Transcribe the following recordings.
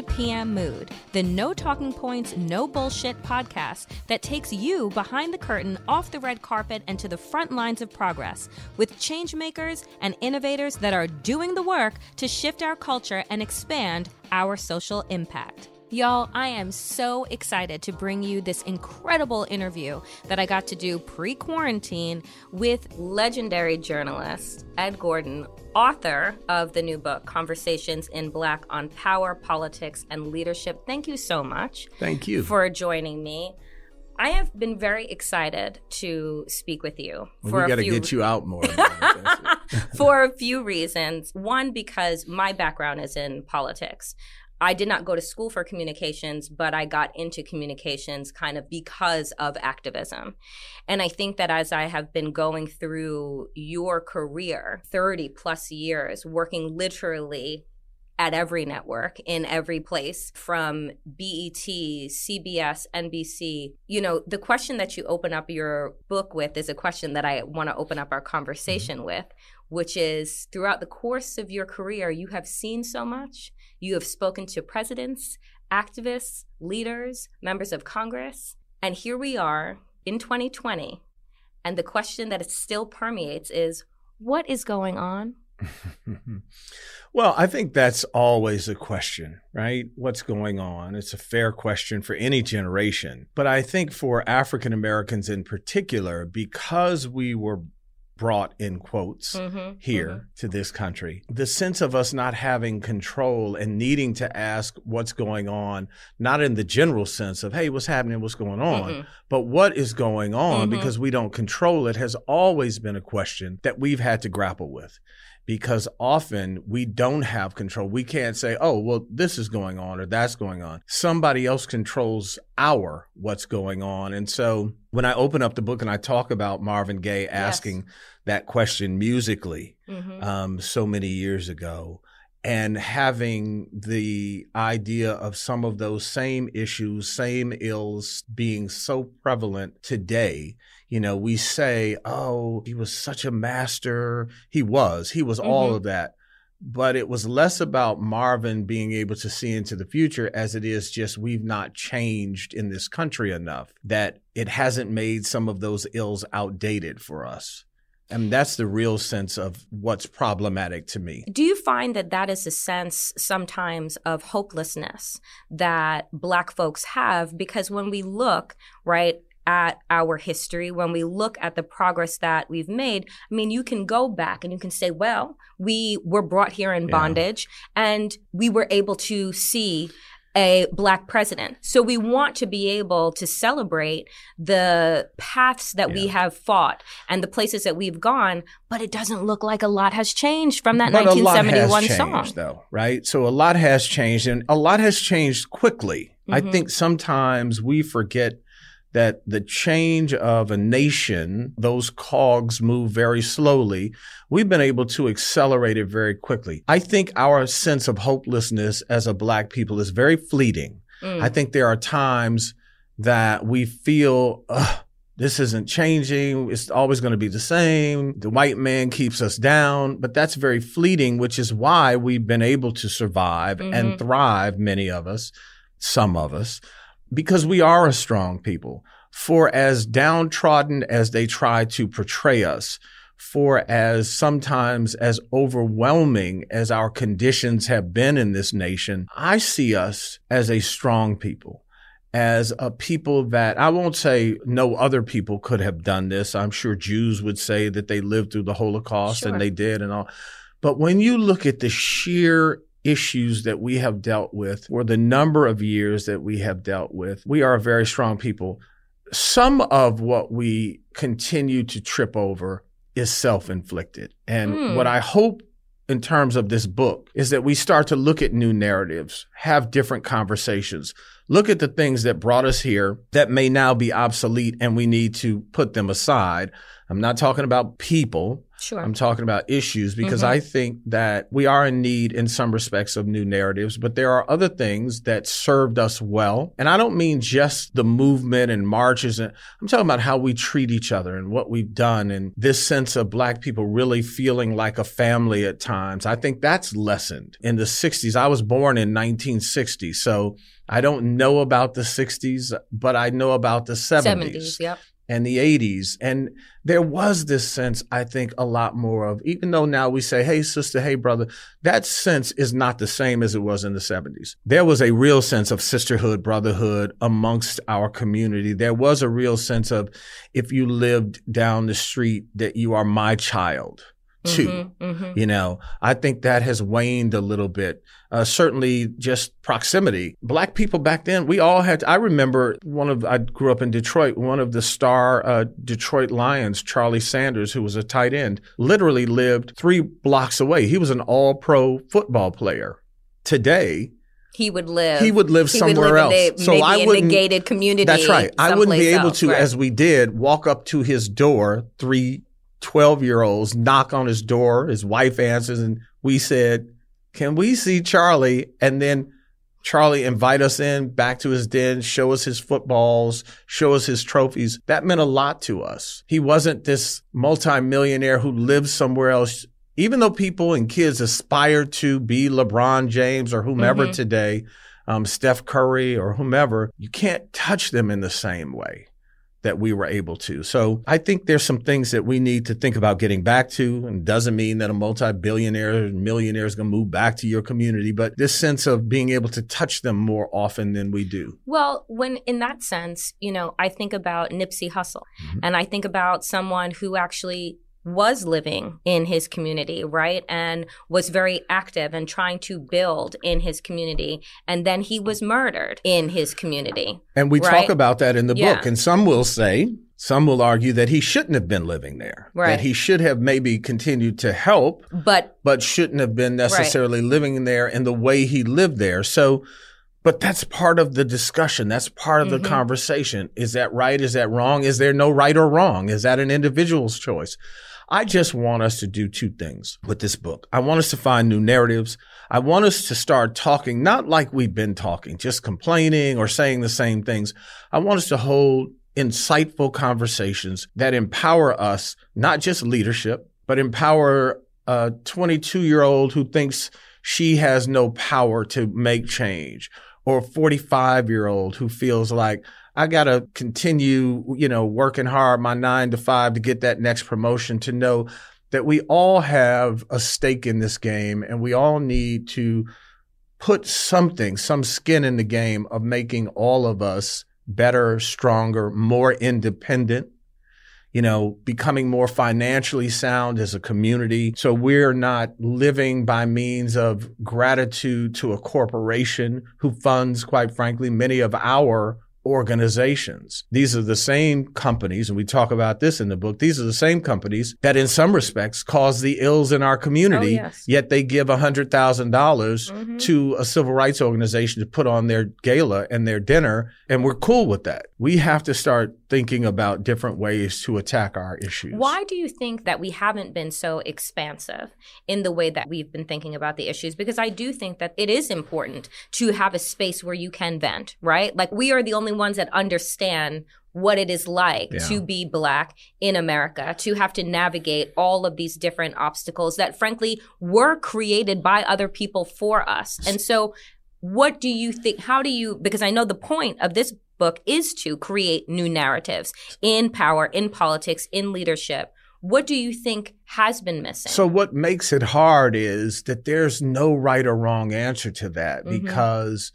To PM Mood, the no talking points, no bullshit podcast that takes you behind the curtain, off the red carpet, and to the front lines of progress with changemakers and innovators that are doing the work to shift our culture and expand our social impact. Y'all, I am so excited to bring you this incredible interview that I got to do pre quarantine with legendary journalist Ed Gordon, author of the new book, Conversations in Black on Power, Politics, and Leadership. Thank you so much. Thank you. For joining me. I have been very excited to speak with you Well, for we got to get you out more. For a few reasons. One, because my background is in politics. I did not go to school for communications, but I got into communications kind of because of activism. And I think that as I have been going through your career, 30 plus years, working literally at every network in every place from BET, CBS, NBC. You know, the question that you open up your book with is a question that I want to open up our conversation mm-hmm. with, which is throughout the course of your career, you have seen so much. You have spoken to presidents, activists, leaders, members of Congress. And here we are in 2020. And the question that it still permeates is what is going on? well, I think that's always a question, right? What's going on? It's a fair question for any generation. But I think for African Americans in particular, because we were brought in quotes Mhm, here to this country, the sense of us not having control and needing to ask what's going on, not in the general sense of, hey, what's happening, what's going on, Mm-mm. but what is going on Mhm. because we don't control it has always been a question that we've had to grapple with because often we don't have control. We can't say, oh, well, this is going on or that's going on. Somebody else controls our what's going on. And so when I open up the book and I talk about Marvin Gaye asking that question musically Mhm. um, so many years ago, and having the idea of some of those same issues, same ills being so prevalent today. You know, we say, oh, he was such a master. He was, he was all Mhm. of that. But it was less about Marvin being able to see into the future as it is just we've not changed in this country enough that it hasn't made some of those ills outdated for us. And that's the real sense of what's problematic to me. Do you find that that is a sense sometimes of hopelessness that Black folks have? Because when we look, right, at our history, when we look at the progress that we've made, I mean, you can go back and you can say, well, we were brought here in Yeah. bondage and we were able to see a black president. So we want to be able to celebrate the paths that we have fought and the places that we've gone, but it doesn't look like a lot has changed from that But a lot 1971 has song. changed, though, right? So a lot has changed, and a lot has changed quickly. I Mhm. think sometimes we forget that the change of a nation, those cogs move very slowly. We've been able to accelerate it very quickly. I think our sense of hopelessness as a black people is very fleeting. Mm. I think there are times that we feel, this isn't changing. It's always going to be the same. The white man keeps us down, but that's very fleeting, which is why we've been able to survive and Mhm. thrive, many of us, some of us, because we are a strong people. For as downtrodden as they try to portray us, for as sometimes as overwhelming as our conditions have been in this nation, I see us as a strong people, as a people that I won't say no other people could have done this. I'm sure Jews would say that they lived through the Holocaust Sure. and they did and all. But when you look at the sheer issues that we have dealt with or the number of years that we have dealt with, we are a very strong people. Some of what we continue to trip over is self inflicted. And Hmm. what I hope in terms of this book is that we start to look at new narratives, have different conversations, look at the things that brought us here that may now be obsolete and we need to put them aside. I'm not talking about people. Sure. I'm talking about issues because Mhm. I think that we are in need in some respects of new narratives, but there are other things that served us well. And I don't mean just the movement and marches. And I'm talking about how we treat each other and what we've done and this sense of black people really feeling like a family at times. I think that's lessened in the 60s. I was born in 1960, so I don't know about the 60s, but I know about the 70s yep. And the 80s. And there was this sense, I think, a lot more of, even though now we say, hey, sister, hey, brother, that sense is not the same as it was in the 70s. There was a real sense of sisterhood, brotherhood amongst our community. There was a real sense of, if you lived down the street, that you are my child. Too, Mhm, mhm. you know, I think that has waned a little bit. Uh, certainly, just proximity. Black people back then, we all had. I remember one of. I grew up in Detroit. One of the star uh, Detroit Lions, Charlie Sanders, who was a tight end, literally lived three blocks away. He was an All-Pro football player. Today, He would live. he would live he somewhere would live in else. a- so maybe I in wouldn't. gated community. That's right. I wouldn't be able else, to, right. as we did, walk up to his door, three 12 year olds knock on his door. His wife answers, and we said, Can we see Charlie? And then Charlie invite us in back to his den, show us his footballs, show us his trophies. That meant a lot to us. He wasn't this multimillionaire who lived somewhere else. Even though people and kids aspire to be LeBron James or whomever Mhm. today, um, Steph Curry or whomever, you can't touch them in the same way that we were able to. So I think there's some things that we need to think about getting back to. And doesn't mean that a multi-billionaire or millionaire is going to move back to your community, but this sense of being able to touch them more often than we do. Well, when in that sense, you know, I think about Nipsey Hussle Mm-hmm. and I think about someone who actually was living in his community, right? And was very active and trying to build in his community. And then he was murdered in his community. And we Right. talk about that in the Yeah. book. And some will say, some will argue that he shouldn't have been living there. Right. That he should have maybe continued to help, But but shouldn't have been necessarily living there in the way he lived there. So, but that's part of the discussion. That's part of Mhm. the conversation. Is that right? Is that wrong? Is there no right or wrong? Is that an individual's choice? I just want us to do two things with this book. I want us to find new narratives. I want us to start talking, not like we've been talking, just complaining or saying the same things. I want us to hold insightful conversations that empower us, not just leadership, but empower a 22 year old who thinks she has no power to make change or a 45 year old who feels like I got to continue, you know, working hard my nine to five to get that next promotion to know that we all have a stake in this game and we all need to put something, some skin in the game of making all of us better, stronger, more independent. you know, becoming more financially sound as a community. So we're not living by means of gratitude to a corporation who funds, quite frankly, many of our organizations. These are the same companies, and we talk about this in the book. These are the same companies that, in some respects, cause the ills in our community. Oh, yes. Yet they give hundred thousand dollars mm-hmm. to a civil rights organization to put on their gala and their dinner, and we're cool with that. We have to start thinking about different ways to attack our issues. Why do you think that we haven't been so expansive in the way that we've been thinking about the issues? Because I do think that it is important to have a space where you can vent, right? Like we are the only ones that understand what it is like Yeah. to be black in America, to have to navigate all of these different obstacles that frankly were created by other people for us. And so what do you think how do you because I know the point of this book is to create new narratives in power, in politics, in leadership. What do you think has been missing? So what makes it hard is that there's no right or wrong answer to that Mhm. because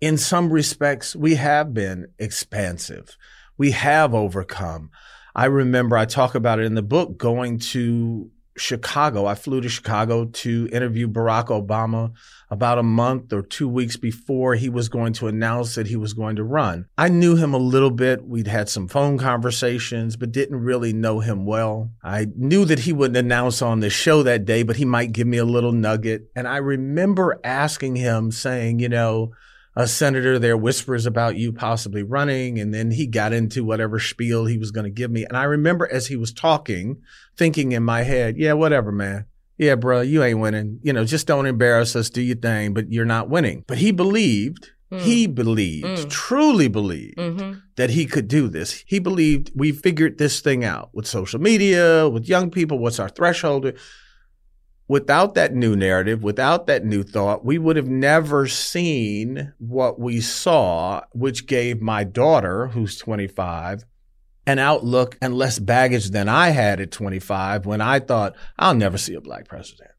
in some respects we have been expansive. We have overcome. I remember I talk about it in the book going to Chicago. I flew to Chicago to interview Barack Obama about a month or two weeks before he was going to announce that he was going to run. I knew him a little bit. We'd had some phone conversations, but didn't really know him well. I knew that he wouldn't announce on the show that day, but he might give me a little nugget. And I remember asking him, saying, you know, a senator, there whispers about you possibly running. And then he got into whatever spiel he was going to give me. And I remember as he was talking, thinking in my head, yeah, whatever, man. Yeah, bro, you ain't winning. You know, just don't embarrass us, do your thing, but you're not winning. But he believed, Mm. he believed, Mm. truly believed Mhm. that he could do this. He believed we figured this thing out with social media, with young people, what's our threshold. Without that new narrative, without that new thought, we would have never seen what we saw, which gave my daughter, who's 25, an outlook and less baggage than I had at 25 when I thought, I'll never see a black president.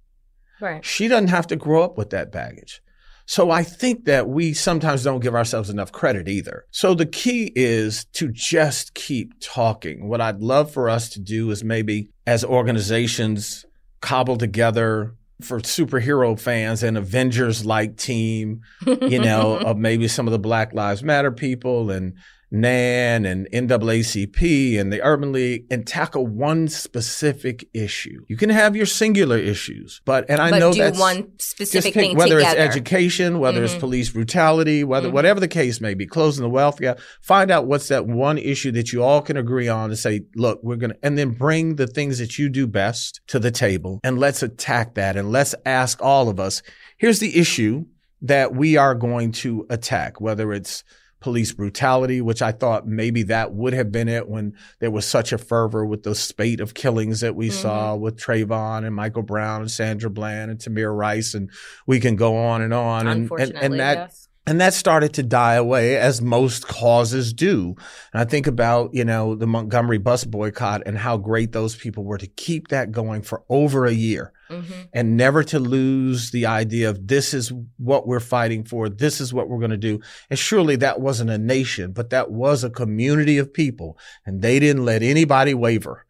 Right. She doesn't have to grow up with that baggage. So I think that we sometimes don't give ourselves enough credit either. So the key is to just keep talking. What I'd love for us to do is maybe as organizations cobble together for superhero fans an Avengers like team, you know, of maybe some of the Black Lives Matter people and NAN and NAACP and the Urban League and tackle one specific issue. You can have your singular issues, but and I but know that one specific pick thing whether together. it's education, whether it's Mhm. police brutality, whether Mhm. whatever the case may be, closing the wealth gap. Find out what's that one issue that you all can agree on and say, look, we're gonna, and then bring the things that you do best to the table, and let's attack that, and let's ask all of us. Here's the issue that we are going to attack, whether it's police brutality, which I thought maybe that would have been it when there was such a fervor with the spate of killings that we Mhm. saw with Trayvon and Michael Brown and Sandra Bland and Tamir Rice, and we can go on and on. And, and, and that yes. and that started to die away as most causes do. And I think about, you know, the Montgomery bus boycott and how great those people were to keep that going for over a year Mhm. and never to lose the idea of this is what we're fighting for. This is what we're going to do. And surely that wasn't a nation, but that was a community of people and they didn't let anybody waver.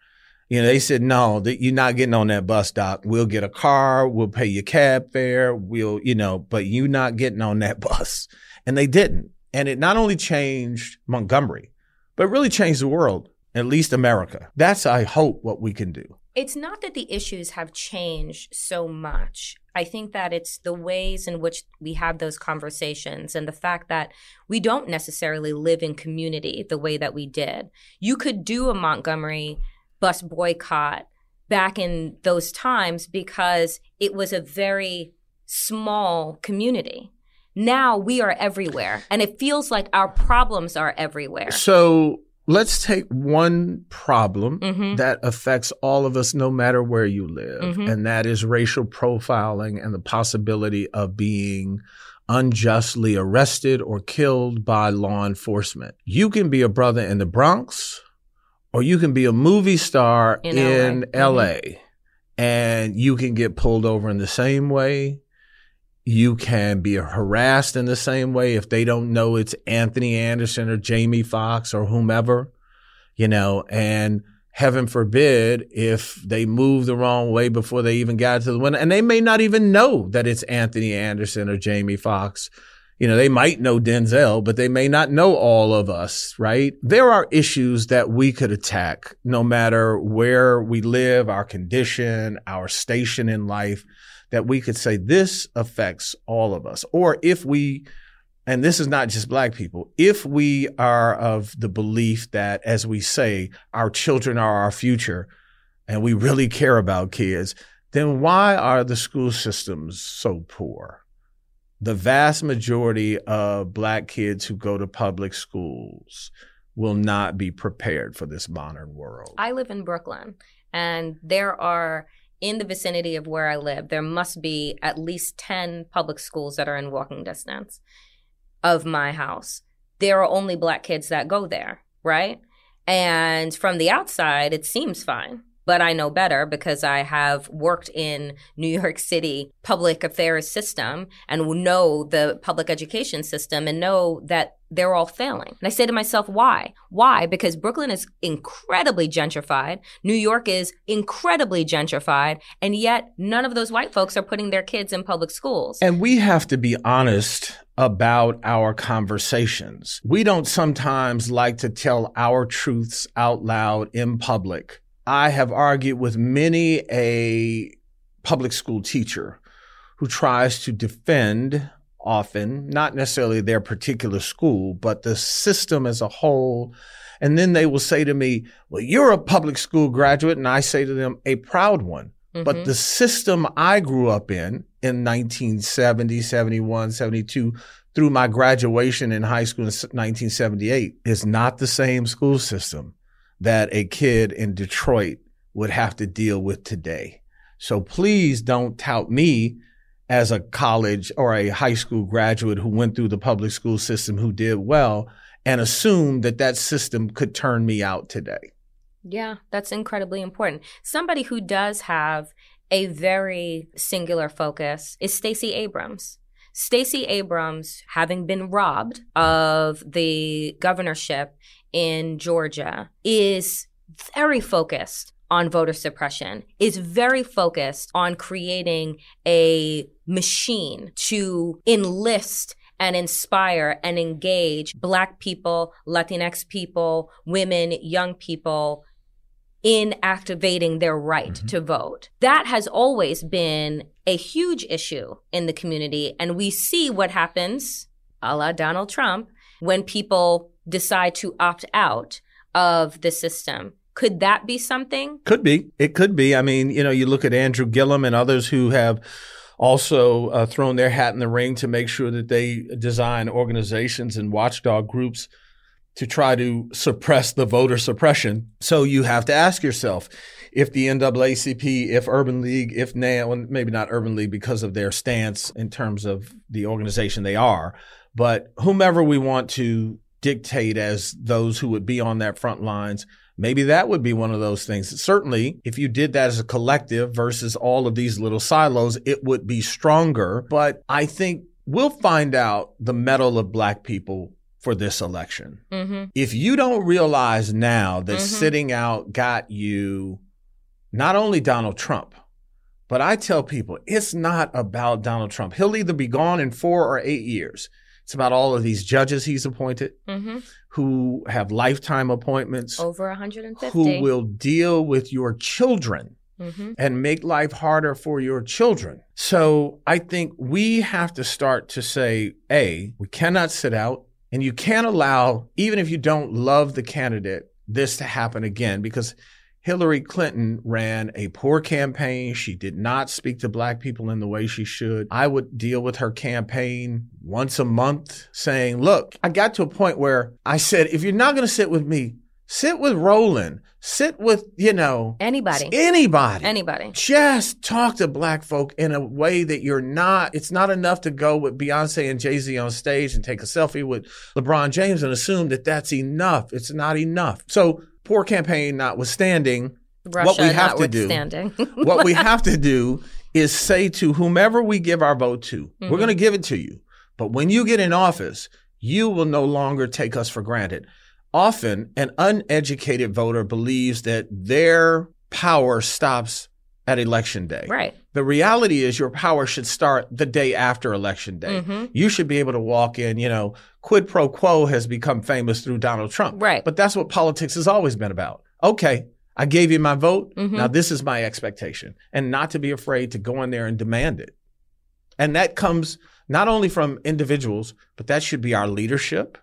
You know, they said, no, that you're not getting on that bus, doc. We'll get a car. We'll pay your cab fare. We'll, you know, but you're not getting on that bus. And they didn't. And it not only changed Montgomery, but really changed the world, at least America. That's, I hope, what we can do. It's not that the issues have changed so much. I think that it's the ways in which we have those conversations and the fact that we don't necessarily live in community the way that we did. You could do a Montgomery bus boycott back in those times because it was a very small community. Now we are everywhere and it feels like our problems are everywhere. So let's take one problem Mhm. that affects all of us, no matter where you live, Mhm. and that is racial profiling and the possibility of being unjustly arrested or killed by law enforcement. You can be a brother in the Bronx, or you can be a movie star In in, LA. LA, and you can get pulled over in the same way. You can be harassed in the same way if they don't know it's Anthony Anderson or Jamie Foxx or whomever, you know, and heaven forbid if they move the wrong way before they even got to the window. And they may not even know that it's Anthony Anderson or Jamie Foxx. You know, they might know Denzel, but they may not know all of us, right? There are issues that we could attack no matter where we live, our condition, our station in life, that we could say this affects all of us. Or if we and this is not just black people, if we are of the belief that, as we say, our children are our future and we really care about kids, then why are the school systems so poor? The vast majority of black kids who go to public schools will not be prepared for this modern world. I live in Brooklyn, and there are in the vicinity of where I live, there must be at least 10 public schools that are in walking distance of my house. There are only black kids that go there, right? And from the outside, it seems fine. But I know better because I have worked in New York City public affairs system and know the public education system and know that they're all failing. And I say to myself, why? Why? Because Brooklyn is incredibly gentrified. New York is incredibly gentrified. And yet none of those white folks are putting their kids in public schools. And we have to be honest about our conversations. We don't sometimes like to tell our truths out loud in public. I have argued with many a public school teacher who tries to defend often, not necessarily their particular school, but the system as a whole. And then they will say to me, Well, you're a public school graduate. And I say to them, A proud one. Mm-hmm. But the system I grew up in, in 1970, 71, 72, through my graduation in high school in 1978, is not the same school system that a kid in Detroit would have to deal with today. So please don't tout me as a college or a high school graduate who went through the public school system who did well and assume that that system could turn me out today. Yeah, that's incredibly important. Somebody who does have a very singular focus is Stacey Abrams. Stacey Abrams, having been robbed of the governorship in Georgia, is very focused on voter suppression, is very focused on creating a machine to enlist and inspire and engage Black people, Latinx people, women, young people in activating their right mm-hmm. to vote. That has always been a huge issue in the community. And we see what happens, a la Donald Trump, when people decide to opt out of the system. Could that be something? Could be. It could be. I mean, you know, you look at Andrew Gillum and others who have also uh, thrown their hat in the ring to make sure that they design organizations and watchdog groups to try to suppress the voter suppression. So you have to ask yourself if the NAACP, if Urban League, if now, well, maybe not Urban League because of their stance in terms of the organization they are, but whomever we want to dictate as those who would be on that front lines, maybe that would be one of those things. Certainly, if you did that as a collective versus all of these little silos, it would be stronger. But I think we'll find out the mettle of black people for this election. Mm-hmm. If you don't realize now that mm-hmm. sitting out got you not only Donald Trump, but I tell people it's not about Donald Trump. He'll either be gone in four or eight years. It's about all of these judges he's appointed mm-hmm. who have lifetime appointments. Over 150. Who will deal with your children. Mm-hmm. and make life harder for your children. So I think we have to start to say, A, we cannot sit out. And you can't allow, even if you don't love the candidate, this to happen again because Hillary Clinton ran a poor campaign. She did not speak to black people in the way she should. I would deal with her campaign once a month saying, look, I got to a point where I said, if you're not going to sit with me, sit with Roland. Sit with, you know, anybody. Anybody. Anybody. Just talk to black folk in a way that you're not, it's not enough to go with Beyonce and Jay Z on stage and take a selfie with LeBron James and assume that that's enough. It's not enough. So, poor campaign notwithstanding, Russia what we have to do, what we have to do is say to whomever we give our vote to, mm-hmm. we're going to give it to you. But when you get in office, you will no longer take us for granted often an uneducated voter believes that their power stops at election day. Right. The reality is your power should start the day after election day. Mhm. You should be able to walk in, you know, quid pro quo has become famous through Donald Trump. Right. But that's what politics has always been about. Okay, I gave you my vote. Mhm. Now this is my expectation. And not to be afraid to go in there and demand it. And that comes not only from individuals, but that should be our leadership.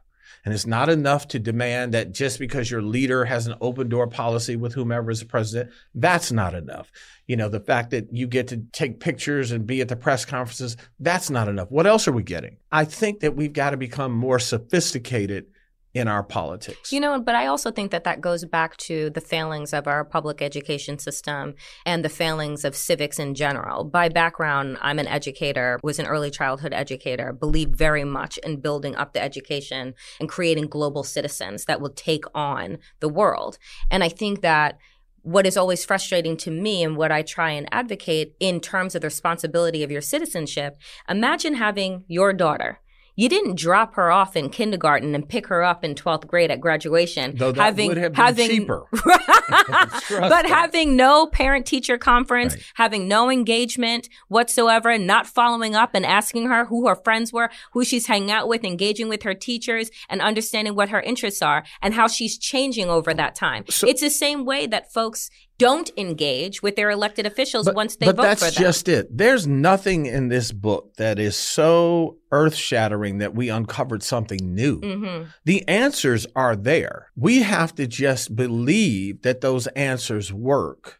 And it's not enough to demand that just because your leader has an open door policy with whomever is the president, that's not enough. You know, the fact that you get to take pictures and be at the press conferences, that's not enough. What else are we getting? I think that we've got to become more sophisticated in our politics. You know, but I also think that that goes back to the failings of our public education system and the failings of civics in general. By background, I'm an educator, was an early childhood educator, believed very much in building up the education and creating global citizens that will take on the world. And I think that what is always frustrating to me and what I try and advocate in terms of the responsibility of your citizenship, imagine having your daughter. You didn't drop her off in kindergarten and pick her up in 12th grade at graduation. Though that would have been cheaper. But having no parent teacher conference, Right. having no engagement whatsoever, not following up and asking her who her friends were, who she's hanging out with, engaging with her teachers, and understanding what her interests are and how she's changing over that time. So- it's the same way that folks don't engage with their elected officials but, once they but vote for them. That's just it. There's nothing in this book that is so earth shattering that we uncovered something new. Mhm. The answers are there. We have to just believe that those answers work.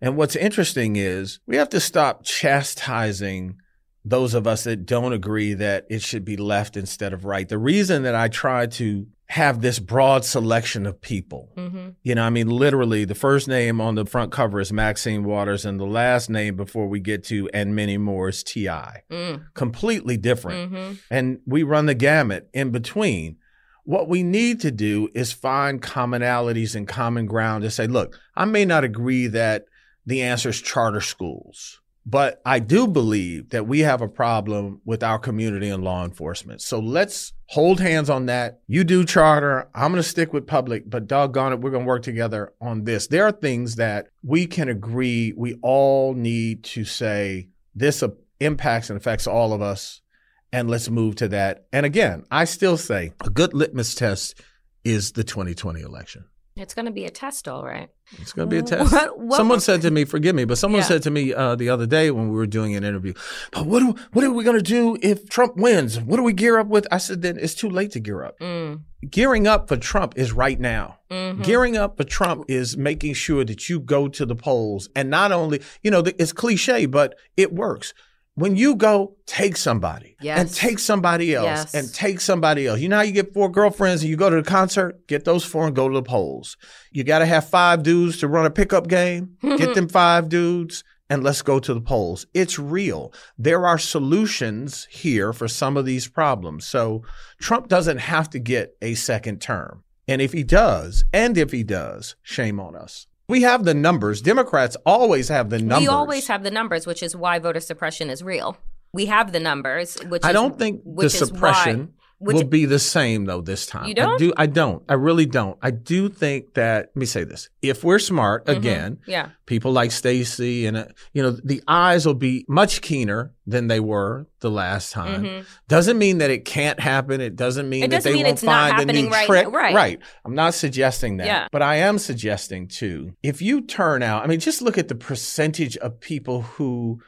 And what's interesting is we have to stop chastising those of us that don't agree that it should be left instead of right. The reason that I try to have this broad selection of people, Mhm. you know, I mean, literally, the first name on the front cover is Maxine Waters, and the last name before we get to and many more is T.I. Mm. Completely different Mhm. and we run the gamut in between. What we need to do is find commonalities and common ground to say, look, I may not agree that the answer is charter schools, but I do believe that we have a problem with our community and law enforcement. So let's hold hands on that. You do charter. I'm going to stick with public, but doggone it, we're going to work together on this. There are things that we can agree we all need to say this impacts and affects all of us and let's move to that. And again, I still say a good litmus test is the 2020 election. It's going to be a test, all right. It's going to be a test. What- what- someone said to me, forgive me, but someone Yeah. said to me uh, the other day when we were doing an interview, but what, do, what are we going to do if Trump wins? What do we gear up with? I said, then it's too late to gear up. Mm. Gearing up for Trump is right now. Mhm. Gearing up for Trump is making sure that you go to the polls and not only, you know, it's cliche, but it works. When you go, take somebody Yes. and take somebody else Yes. and take somebody else. You know how you get four girlfriends and you go to the concert? Get those four and go to the polls. You got to have five dudes to run a pickup game. Get them five dudes and let's go to the polls. It's real. There are solutions here for some of these problems. So Trump doesn't have to get a second term. And if he does, and if he does, shame on us. We have the numbers. Democrats always have the numbers. We always have the numbers, which is why voter suppression is real. We have the numbers, which I is- don't think the is why- suppression which- will be the same though this time. You I don't? do. I don't. I really don't. I do think that. Let me say this: if we're smart, Mhm. again, Yeah. people like Stacey and uh, you know the eyes will be much keener than they were the last time. Mhm. Doesn't mean that it can't happen. It doesn't mean It that doesn't they mean won't find a new right trick. Right. Right. I'm not suggesting that. Yeah. But I am suggesting too. If you turn out, I mean, just look at the percentage of people who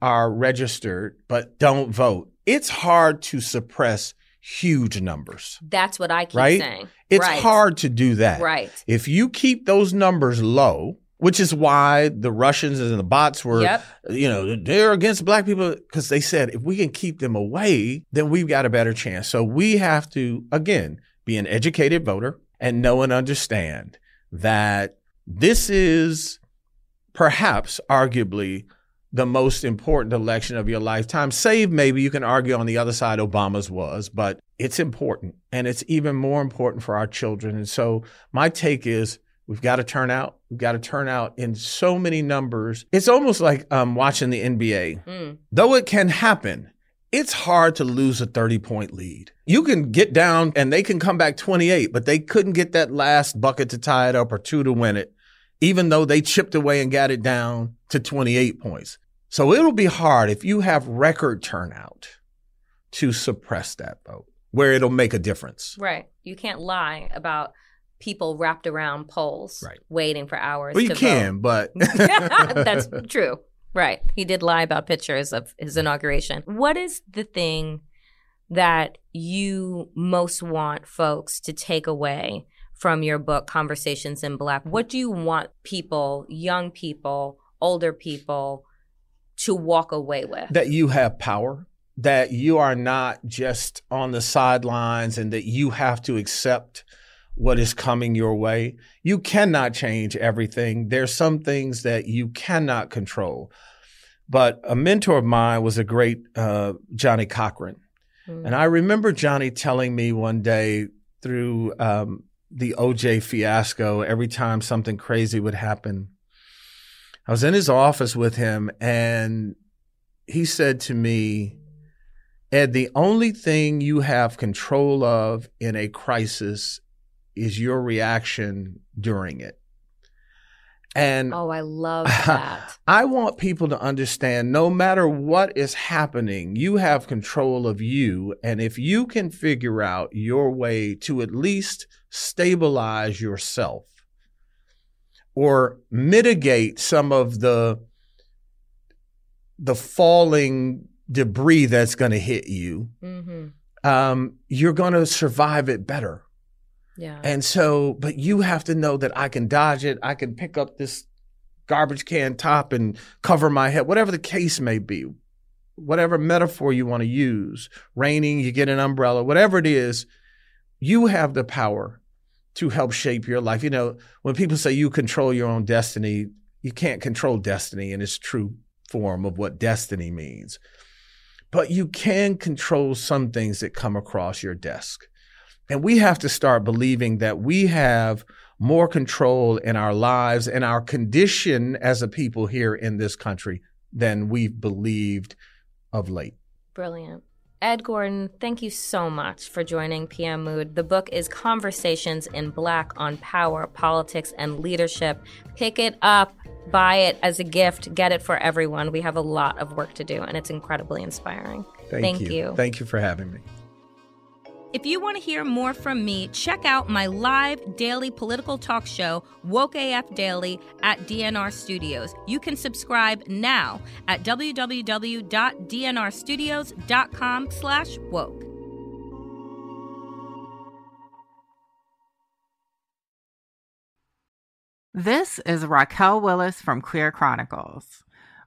are registered but don't vote. It's hard to suppress huge numbers. That's what I keep Right? saying. It's Right. hard to do that. Right. If you keep those numbers low, which is why the Russians and the bots were, Yep. you know, they're against black people because they said if we can keep them away, then we've got a better chance. So we have to, again, be an educated voter and know and understand that this is perhaps arguably the most important election of your lifetime. Save maybe you can argue on the other side Obama's was, but it's important and it's even more important for our children. And so my take is we've got to turn out. We've got to turn out in so many numbers. It's almost like um, watching the NBA. Mm. Though it can happen, it's hard to lose a 30 point lead. You can get down and they can come back 28, but they couldn't get that last bucket to tie it up or two to win it, even though they chipped away and got it down to 28 points. So it'll be hard if you have record turnout to suppress that vote where it'll make a difference. Right. You can't lie about people wrapped around polls Right. waiting for hours Well, you to can, but. That's true. Right. He did lie about pictures of his inauguration. What is the thing that you most want folks to take away from your book, Conversations in Black? What do you want people, young people, older people, to walk away with? that you have power, that you are not just on the sidelines and that you have to accept what is coming your way. You cannot change everything. There's some things that you cannot control. But a mentor of mine was a great uh, Johnnie Cochran. Mm. And I remember Johnny telling me one day through um, the OJ fiasco, every time something crazy would happen, I was in his office with him and he said to me, Ed, the only thing you have control of in a crisis is your reaction during it. And Oh, I love that. I want people to understand no matter what is happening, you have control of you. And if you can figure out your way to at least stabilize yourself or mitigate some of the the falling debris that's going to hit you, hmm um, you're going to survive it better. Yeah. And so, but you have to know that I can dodge it. I can pick up this garbage can top and cover my head, whatever the case may be, whatever metaphor you want to use. Raining, you get an umbrella, whatever it is, you have the power to help shape your life. You know, when people say you control your own destiny, you can't control destiny in its true form of what destiny means. But you can control some things that come across your desk. And we have to start believing that we have more control in our lives and our condition as a people here in this country than we've believed of late. Brilliant. Ed Gordon, thank you so much for joining PM Mood. The book is Conversations in Black on Power, Politics, and Leadership. Pick it up, buy it as a gift, get it for everyone. We have a lot of work to do, and it's incredibly inspiring. Thank, Thank you. Thank you for having me. If you want to hear more from me, check out my live daily political talk show, Woke AF Daily, at DNR Studios. You can subscribe now at www.dnrstudios.com slash woke. This is Raquel Willis from Queer Chronicles.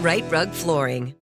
Rite Rug Flooring.